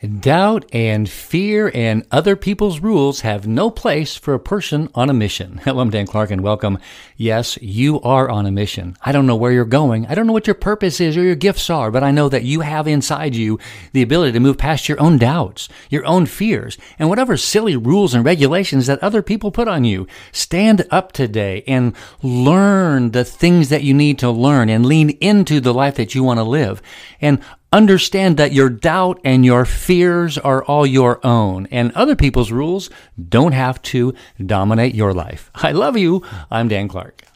Doubt and fear and other people's rules have no place for a person on a mission. Hello, I'm Dan Clark and welcome. Yes, you are on a mission. I don't know where you're going. I don't know what your purpose is or your gifts are, but I know that you have inside you the ability to move past your own doubts, your own fears, and whatever silly rules and regulations that other people put on you. Stand up today and learn the things that you need to learn and lean into the life that you want to live. And Understand that your doubt and your fears are all your own, and other people's rules don't have to dominate your life. I love you. I'm Dan Clark.